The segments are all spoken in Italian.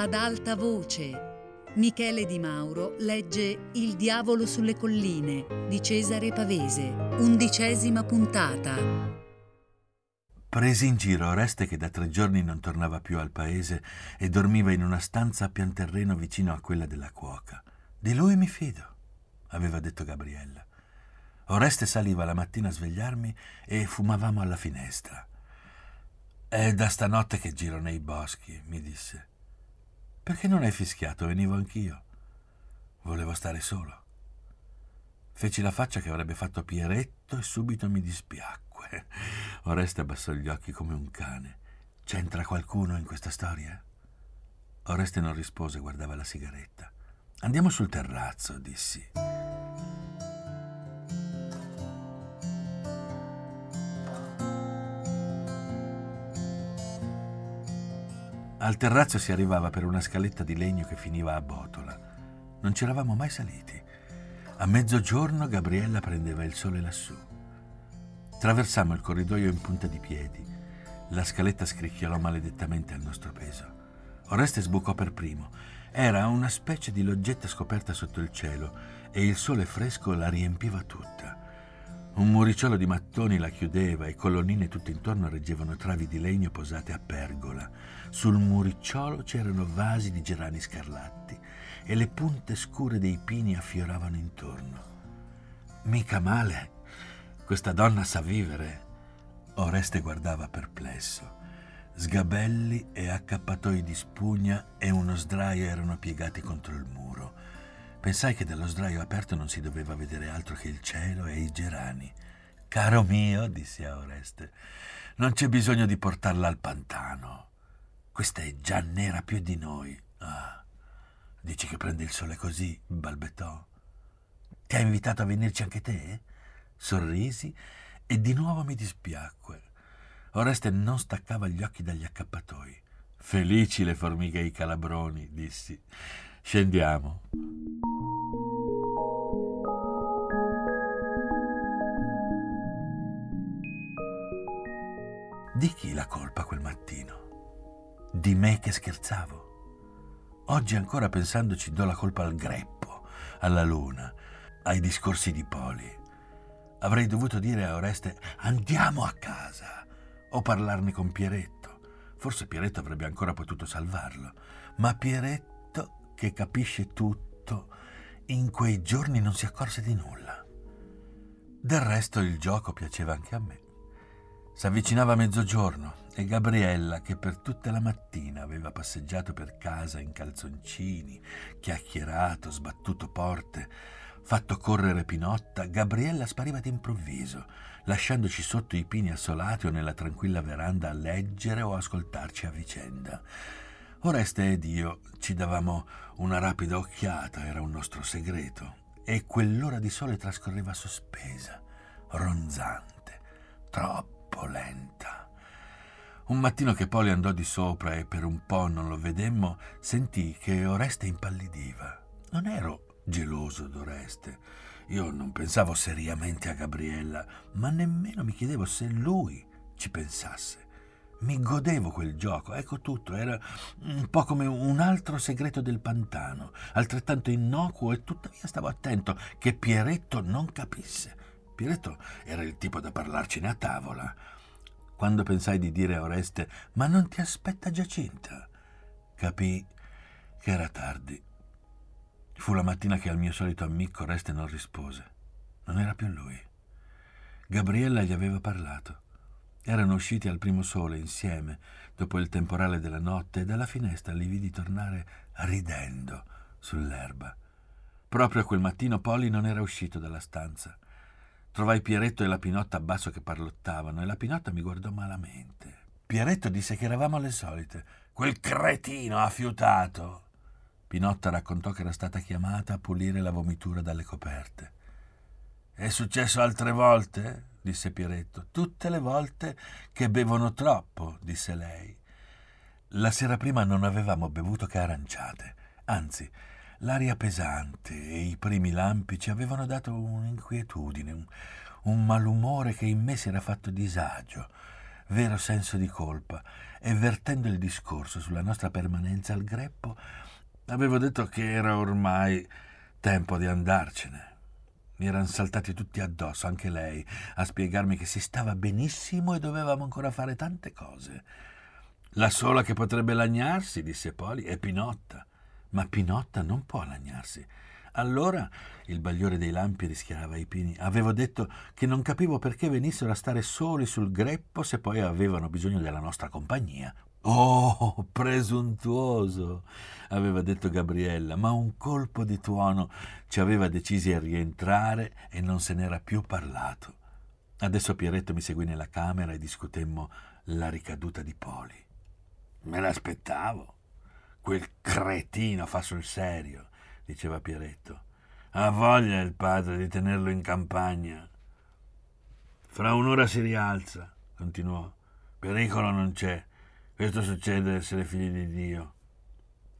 ad alta voce. Michele Di Mauro legge Il diavolo sulle colline di Cesare Pavese, undicesima puntata. Presi in giro Oreste che da tre giorni non tornava più al paese e dormiva in una stanza a pian terreno vicino a quella della cuoca. Di lui mi fido, aveva detto Gabriella. Oreste saliva la mattina a svegliarmi e fumavamo alla finestra. È da stanotte che giro nei boschi, mi disse. Perché non hai fischiato? Venivo anch'io. Volevo stare solo. Feci la faccia che avrebbe fatto Pieretto e subito mi dispiacque. Oreste abbassò gli occhi come un cane. C'entra qualcuno in questa storia? Oreste non rispose, guardava la sigaretta. Andiamo sul terrazzo, dissi. Al terrazzo si arrivava per una scaletta di legno che finiva a botola. Non ci eravamo mai saliti. A mezzogiorno Gabriella prendeva il sole lassù. Traversammo il corridoio in punta di piedi. La scaletta scricchiolò maledettamente al nostro peso. Oreste sbucò per primo. Era una specie di loggetta scoperta sotto il cielo e il sole fresco la riempiva tutta. Un muricciolo di mattoni la chiudeva e colonnine tutte intorno reggevano travi di legno posate a pergola. Sul muricciolo c'erano vasi di gerani scarlatti e le punte scure dei pini affioravano intorno. Mica male. Questa donna sa vivere. Oreste guardava perplesso. Sgabelli e accappatoi di spugna e uno sdraio erano piegati contro il muro. Pensai che dallo sdraio aperto non si doveva vedere altro che il cielo e i gerani. Caro mio, dissi a Oreste, non c'è bisogno di portarla al pantano. Questa è già nera più di noi. Ah, dici che prende il sole così? balbettò. Ti ha invitato a venirci anche te? Sorrisi e di nuovo mi dispiacque. Oreste non staccava gli occhi dagli accappatoi. Felici le formiche e i calabroni, dissi. Scendiamo. Di chi la colpa quel mattino? Di me che scherzavo? Oggi ancora pensandoci do la colpa al greppo, alla luna, ai discorsi di Poli. Avrei dovuto dire a Oreste andiamo a casa o parlarne con Pieretto. Forse Pieretto avrebbe ancora potuto salvarlo, ma Pieretto, che capisce tutto, in quei giorni non si accorse di nulla. Del resto il gioco piaceva anche a me. S'avvicinava mezzogiorno e Gabriella, che per tutta la mattina aveva passeggiato per casa in calzoncini, chiacchierato, sbattuto porte, fatto correre Pinotta, Gabriella spariva d'improvviso, lasciandoci sotto i pini assolati o nella tranquilla veranda a leggere o ascoltarci a vicenda. Oreste ed io ci davamo una rapida occhiata, era un nostro segreto, e quell'ora di sole trascorreva sospesa, ronzante, troppo lenta. Un mattino che Poli andò di sopra e per un po' non lo vedemmo, sentì che Oreste impallidiva. Non ero geloso d'Oreste. Io non pensavo seriamente a Gabriella, ma nemmeno mi chiedevo se lui ci pensasse. Mi godevo quel gioco, ecco tutto, era un po' come un altro segreto del pantano, altrettanto innocuo e tuttavia stavo attento che Pieretto non capisse. Piretto era il tipo da parlarcene a tavola. Quando pensai di dire a Oreste, ma non ti aspetta Giacinta, capii che era tardi. Fu la mattina che al mio solito amico Oreste non rispose. Non era più lui. Gabriella gli aveva parlato. Erano usciti al primo sole insieme, dopo il temporale della notte, e dalla finestra li vidi tornare ridendo sull'erba. Proprio quel mattino Poli non era uscito dalla stanza. Trovai Pieretto e la Pinotta a basso che parlottavano e la Pinotta mi guardò malamente. Pieretto disse che eravamo le solite. Quel cretino ha fiutato. Pinotta raccontò che era stata chiamata a pulire la vomitura dalle coperte. È successo altre volte? Disse Pieretto. Tutte le volte che bevono troppo, disse lei. La sera prima non avevamo bevuto che aranciate. Anzi, L'aria pesante e i primi lampi ci avevano dato un'inquietudine, un, un malumore che in me si era fatto disagio. vero senso di colpa e vertendo il discorso sulla nostra permanenza al greppo, avevo detto che era ormai tempo di andarcene. Mi erano saltati tutti addosso, anche lei, a spiegarmi che si stava benissimo e dovevamo ancora fare tante cose. La sola che potrebbe lagnarsi, disse Poli, è Pinotta. Ma Pinotta non può lagnarsi. Allora il bagliore dei lampi rischiarava i pini. Avevo detto che non capivo perché venissero a stare soli sul greppo se poi avevano bisogno della nostra compagnia. Oh, presuntuoso, aveva detto Gabriella, ma un colpo di tuono ci aveva decisi a rientrare e non se n'era più parlato. Adesso Pieretto mi seguì nella camera e discutemmo la ricaduta di Poli. Me l'aspettavo. Quel cretino fa sul serio diceva Pieretto. Ha voglia il padre di tenerlo in campagna. Fra un'ora si rialza, continuò. Pericolo non c'è. Questo succede essere figli di Dio.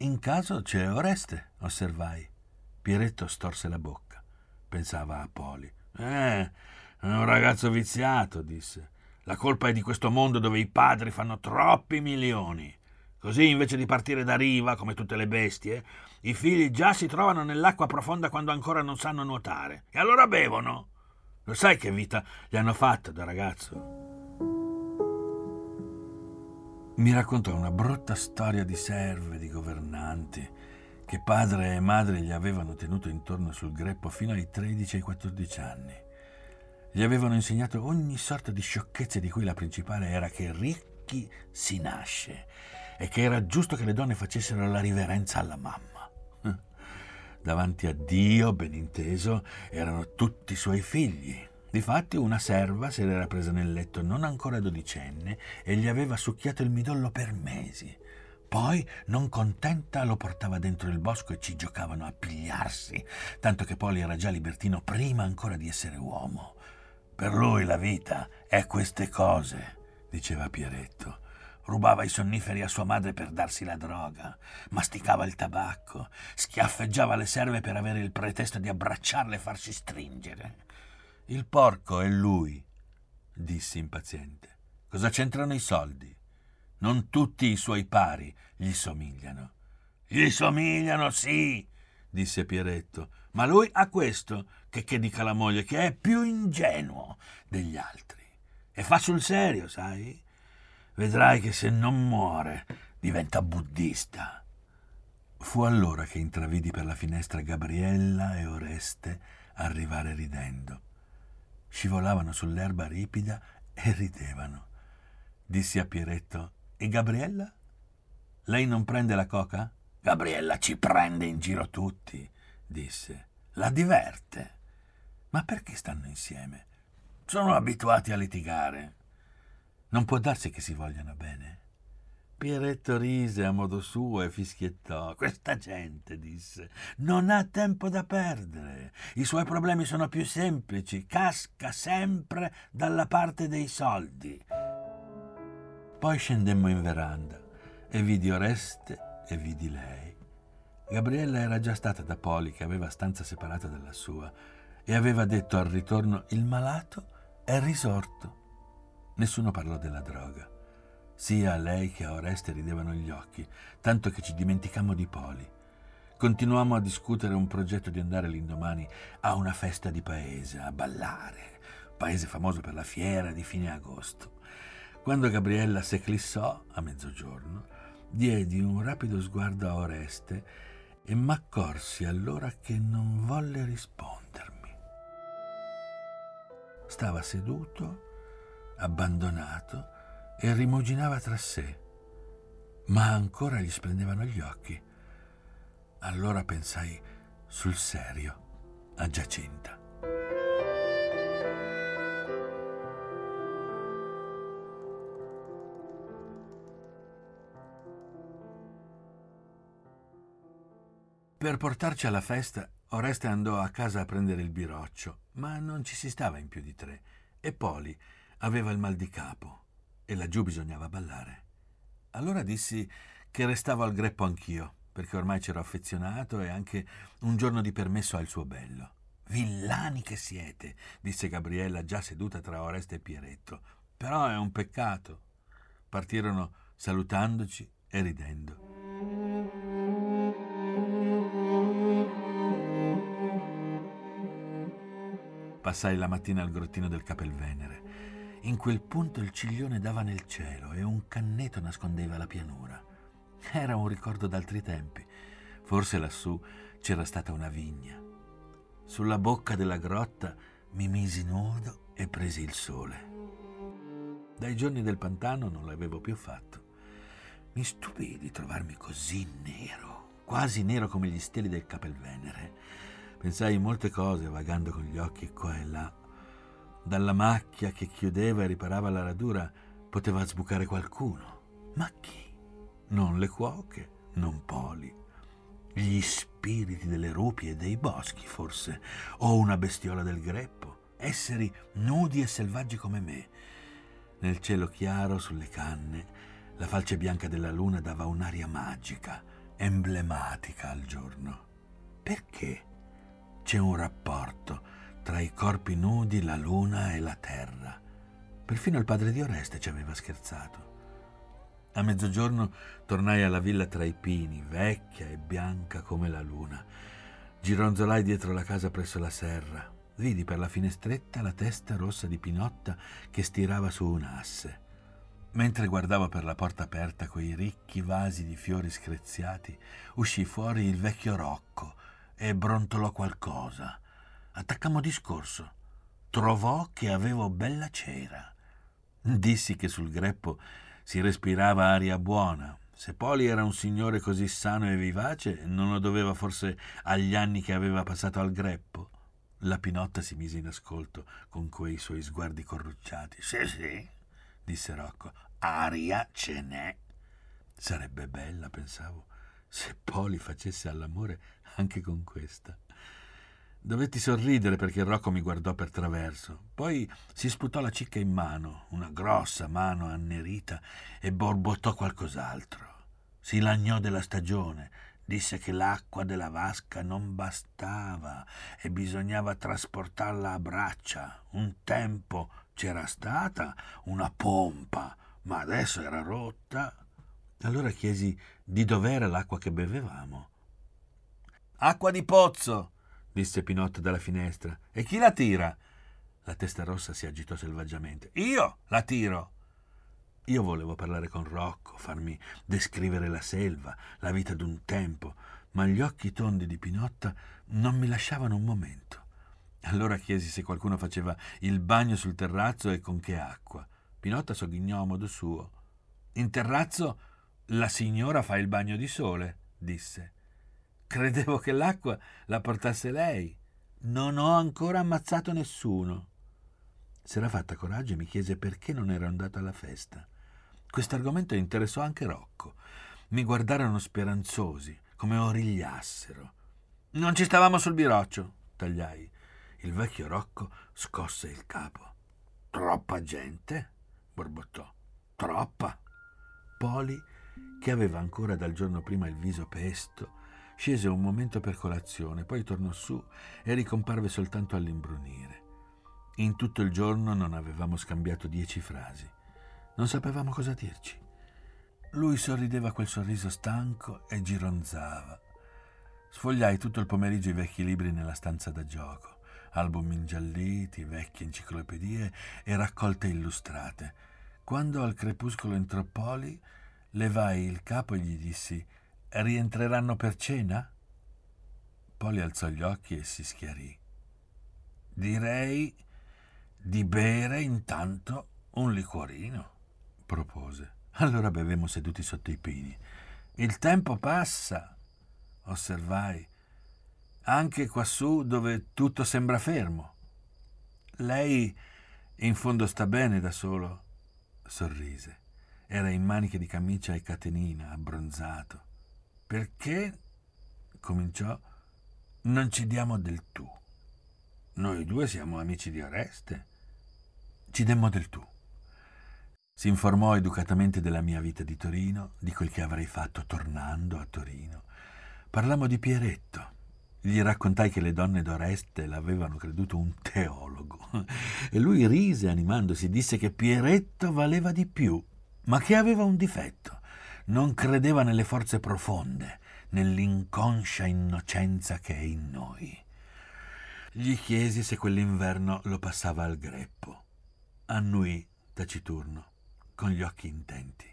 In caso c'è Oreste, osservai. Pieretto storse la bocca. Pensava a Poli. Eh, è un ragazzo viziato, disse. La colpa è di questo mondo dove i padri fanno troppi milioni. Così, invece di partire da riva, come tutte le bestie, i figli già si trovano nell'acqua profonda quando ancora non sanno nuotare. E allora bevono. Lo sai che vita gli hanno fatto da ragazzo? Mi raccontò una brutta storia di serve, di governanti, che padre e madre gli avevano tenuto intorno sul greppo fino ai 13 e ai 14 anni. Gli avevano insegnato ogni sorta di sciocchezze di cui la principale era che ricchi si nasce e che era giusto che le donne facessero la riverenza alla mamma. Davanti a Dio, ben inteso, erano tutti i suoi figli. Difatti una serva se l'era presa nel letto non ancora dodicenne e gli aveva succhiato il midollo per mesi. Poi, non contenta, lo portava dentro il bosco e ci giocavano a pigliarsi, tanto che Poli era già libertino prima ancora di essere uomo. Per lui la vita è queste cose, diceva Pieretto. Rubava i sonniferi a sua madre per darsi la droga, masticava il tabacco, schiaffeggiava le serve per avere il pretesto di abbracciarle e farsi stringere. Il porco è lui, dissi impaziente. Cosa c'entrano i soldi? Non tutti i suoi pari gli somigliano. Gli somigliano, sì, disse Pieretto, ma lui ha questo, che, che dica la moglie, che è più ingenuo degli altri. E fa sul serio, sai? Vedrai che se non muore diventa buddista. Fu allora che intravidi per la finestra Gabriella e Oreste arrivare ridendo. Scivolavano sull'erba ripida e ridevano. Dissi a Pieretto: E Gabriella? Lei non prende la coca? Gabriella ci prende in giro tutti, disse. La diverte. Ma perché stanno insieme? Sono abituati a litigare. Non può darsi che si vogliano bene. Pieretto rise a modo suo e fischiettò. Questa gente, disse, non ha tempo da perdere. I suoi problemi sono più semplici. Casca sempre dalla parte dei soldi. Poi scendemmo in veranda e vidi Oreste e vidi lei. Gabriella era già stata da Poli, che aveva stanza separata dalla sua, e aveva detto al ritorno il malato è risorto. Nessuno parlò della droga. Sia a lei che a Oreste ridevano gli occhi, tanto che ci dimenticammo di Poli. Continuammo a discutere un progetto di andare l'indomani a una festa di paese, a ballare, paese famoso per la fiera di fine agosto. Quando Gabriella s'eclissò a mezzogiorno, diedi un rapido sguardo a Oreste e m'accorsi allora che non volle rispondermi. Stava seduto abbandonato e rimuginava tra sé, ma ancora gli splendevano gli occhi. Allora pensai sul serio a Giacinta. Per portarci alla festa, Oreste andò a casa a prendere il biroccio, ma non ci si stava in più di tre, e Poli, Aveva il mal di capo e laggiù bisognava ballare. Allora dissi che restavo al greppo anch'io, perché ormai c'ero affezionato e anche un giorno di permesso al suo bello. Villani che siete, disse Gabriella, già seduta tra Oreste e Pieretto. Però è un peccato. Partirono salutandoci e ridendo. Passai la mattina al grottino del Capelvenere. In quel punto il ciglione dava nel cielo e un canneto nascondeva la pianura. Era un ricordo d'altri tempi. Forse lassù c'era stata una vigna. Sulla bocca della grotta mi misi nudo e presi il sole. Dai giorni del pantano non l'avevo più fatto. Mi stupì di trovarmi così nero, quasi nero come gli steli del Capelvenere. Pensai molte cose vagando con gli occhi qua e là. Dalla macchia che chiudeva e riparava la radura poteva sbucare qualcuno. Ma chi? Non le cuoche, non Poli. Gli spiriti delle rupi e dei boschi, forse, o una bestiola del greppo, esseri nudi e selvaggi come me. Nel cielo chiaro, sulle canne, la falce bianca della luna dava un'aria magica, emblematica al giorno. Perché c'è un rapporto tra i corpi nudi, la luna e la terra? Perfino il padre di Oreste ci aveva scherzato. A mezzogiorno tornai alla villa tra i pini, vecchia e bianca come la luna. Gironzolai dietro la casa presso la serra. Vidi per la finestretta la testa rossa di Pinotta che stirava su un asse. Mentre guardavo per la porta aperta quei ricchi vasi di fiori screziati, uscì fuori il vecchio Rocco e brontolò qualcosa. Attaccammo discorso. Trovò che avevo bella cera. Dissi che sul greppo si respirava aria buona. Se Poli era un signore così sano e vivace, non lo doveva forse agli anni che aveva passato al greppo? La Pinotta si mise in ascolto con quei suoi sguardi corrucciati. Sì, sì, disse Rocco, aria ce n'è. Sarebbe bella, pensavo, se Poli facesse all'amore anche con questa. Dovetti sorridere perché Rocco mi guardò per traverso. Poi si sputò la cicca in mano, una grossa mano annerita, e borbottò qualcos'altro. Si lagnò della stagione, disse che l'acqua della vasca non bastava e bisognava trasportarla a braccia. Un tempo c'era stata una pompa, ma adesso era rotta. Allora chiesi di dov'era l'acqua che bevevamo. Acqua di pozzo, disse Pinotto dalla finestra. E chi la tira? La testa rossa si agitò selvaggiamente. Io la tiro. Io volevo parlare con Rocco, farmi descrivere la selva, la vita d'un tempo, ma gli occhi tondi di Pinotta non mi lasciavano un momento. Allora chiesi se qualcuno faceva il bagno sul terrazzo e con che acqua. Pinotta sogghignò a modo suo. In terrazzo la signora fa il bagno di sole, disse. Credevo che l'acqua la portasse lei. Non ho ancora ammazzato nessuno. S'era fatta coraggio e mi chiese perché non ero andato alla festa. Quest'argomento interessò anche Rocco. Mi guardarono speranzosi, come origliassero. Non ci stavamo sul biroccio, tagliai. Il vecchio Rocco scosse il capo. Troppa gente? borbottò. Troppa. Poli, che aveva ancora dal giorno prima il viso pesto, scese un momento per colazione, poi tornò su e ricomparve soltanto all'imbrunire. In tutto il giorno non avevamo scambiato dieci frasi. Non sapevamo cosa dirci. Lui sorrideva quel sorriso stanco e gironzava. Sfogliai tutto il pomeriggio i vecchi libri nella stanza da gioco album ingialliti, vecchie enciclopedie e raccolte illustrate. Quando al crepuscolo entrò Poli, levai il capo e gli dissi Rientreranno per cena? Poli alzò gli occhi e si schiarì. Direi di bere intanto un liquorino, propose. Allora bevemmo seduti sotto i pini. Il tempo passa, osservai anche quassù dove tutto sembra fermo. Lei in fondo sta bene da solo, sorrise. Era in maniche di camicia e catenina, abbronzato. Perché, cominciò, non ci diamo del tu? Noi due siamo amici di Oreste. Ci demmo del tu. Si informò educatamente della mia vita di Torino, di quel che avrei fatto tornando a Torino. Parlammo di Pieretto, Gli raccontai che le donne d'Oreste l'avevano creduto un teologo e lui rise animandosi, disse che Pieretto valeva di più, ma che aveva un difetto. Non credeva nelle forze profonde, nell'inconscia innocenza che è in noi. Gli chiesi se quell'inverno lo passava al greppo. Annui taciturno, con gli occhi intenti.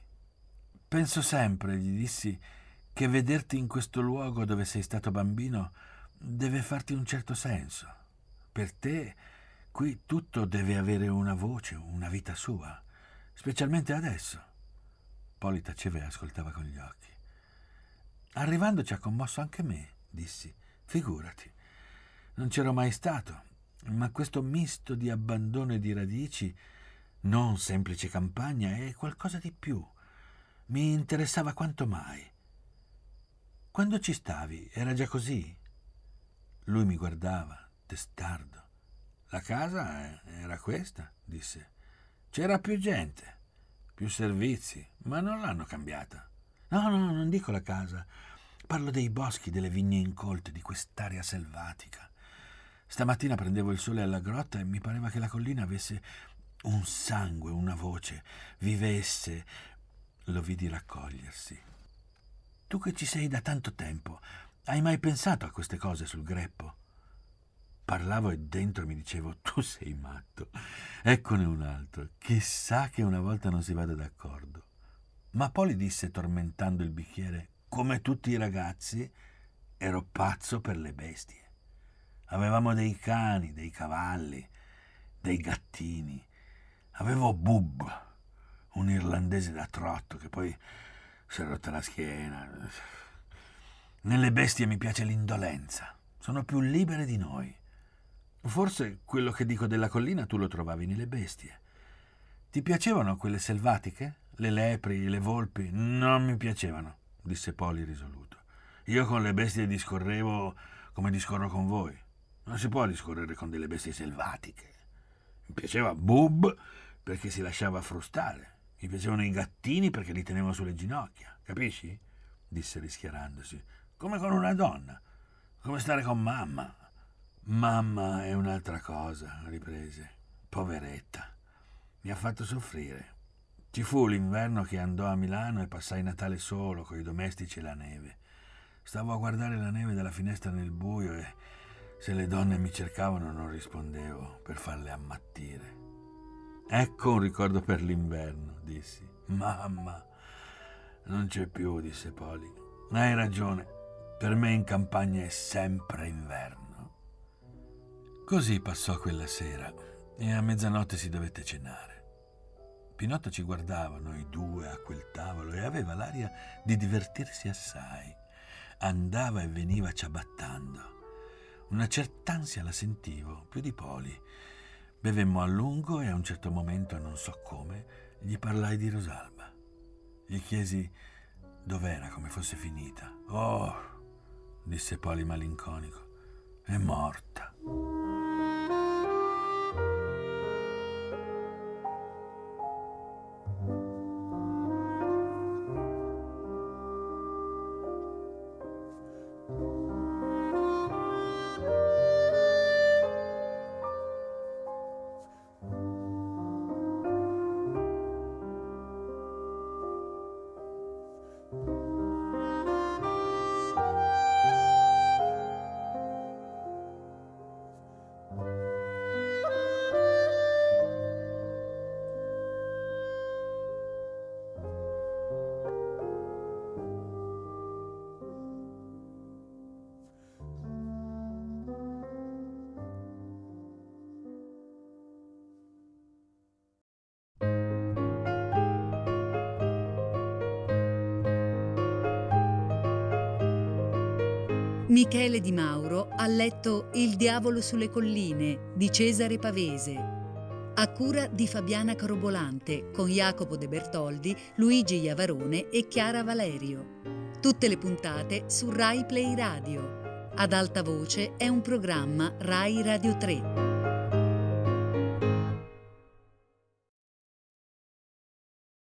Penso sempre, gli dissi, che vederti in questo luogo dove sei stato bambino deve farti un certo senso. Per te qui tutto deve avere una voce, una vita sua, specialmente adesso. Poli taceva e ascoltava con gli occhi. Arrivando ci ha commosso anche me, dissi. Figurati. Non c'ero mai stato, ma questo misto di abbandono e di radici, non semplice campagna, è qualcosa di più. Mi interessava quanto mai. Quando ci stavi, era già così? Lui mi guardava, testardo. La casa era questa, disse. C'era più gente, più servizi, ma non l'hanno cambiata. No, no, non dico la casa. Parlo dei boschi, delle vigne incolte, di quest'aria selvatica. Stamattina prendevo il sole alla grotta e mi pareva che la collina avesse un sangue, una voce, vivesse. Lo vidi raccogliersi. Tu che ci sei da tanto tempo, hai mai pensato a queste cose sul greppo? Parlavo e dentro mi dicevo, tu sei matto. Eccone un altro. Chissà che una volta non si vada d'accordo. Ma Poli disse, tormentando il bicchiere, come tutti i ragazzi, ero pazzo per le bestie. Avevamo dei cani, dei cavalli, dei gattini. Avevo Bub, un irlandese da trotto che poi si è rotta la schiena. Nelle bestie mi piace l'indolenza, sono più libere di noi. Forse quello che dico della collina tu lo trovavi nelle bestie. Ti piacevano quelle selvatiche? Le lepri, le volpi? Non mi piacevano, disse Poli risoluto. Io con le bestie discorrevo come discorro con voi. Non si può discorrere con delle bestie selvatiche. Mi piaceva Bub perché si lasciava frustare. Mi piacevano i gattini perché li tenevo sulle ginocchia. Capisci? disse rischiarandosi come con una donna, come stare con mamma. Mamma è un'altra cosa, riprese. Poveretta, mi ha fatto soffrire. Ci fu l'inverno che andò a Milano e passai Natale solo, coi domestici e la neve. Stavo a guardare la neve dalla finestra nel buio e se le donne mi cercavano non rispondevo per farle ammattire. Ecco un ricordo per l'inverno, dissi. Mamma, non c'è più, disse Poli. Hai ragione, per me in campagna è sempre inverno. Così passò quella sera e a mezzanotte si dovette cenare. Pinotto ci guardava, noi due, a quel tavolo e aveva l'aria di divertirsi assai. Andava e veniva ciabattando. Una cert'ansia la sentivo, più di Poli. Bevemmo a lungo e a un certo momento, non so come, gli parlai di Rosalba. Gli chiesi dov'era, come fosse finita. Oh, disse Poli malinconico. È morta. Michele Di Mauro ha letto Il diavolo sulle colline di Cesare Pavese, a cura di Fabiana Carobolante con Jacopo De Bertoldi, Luigi Iavarone e Chiara Valerio. Tutte le puntate su Rai Play Radio. Ad alta voce è un programma Rai Radio 3.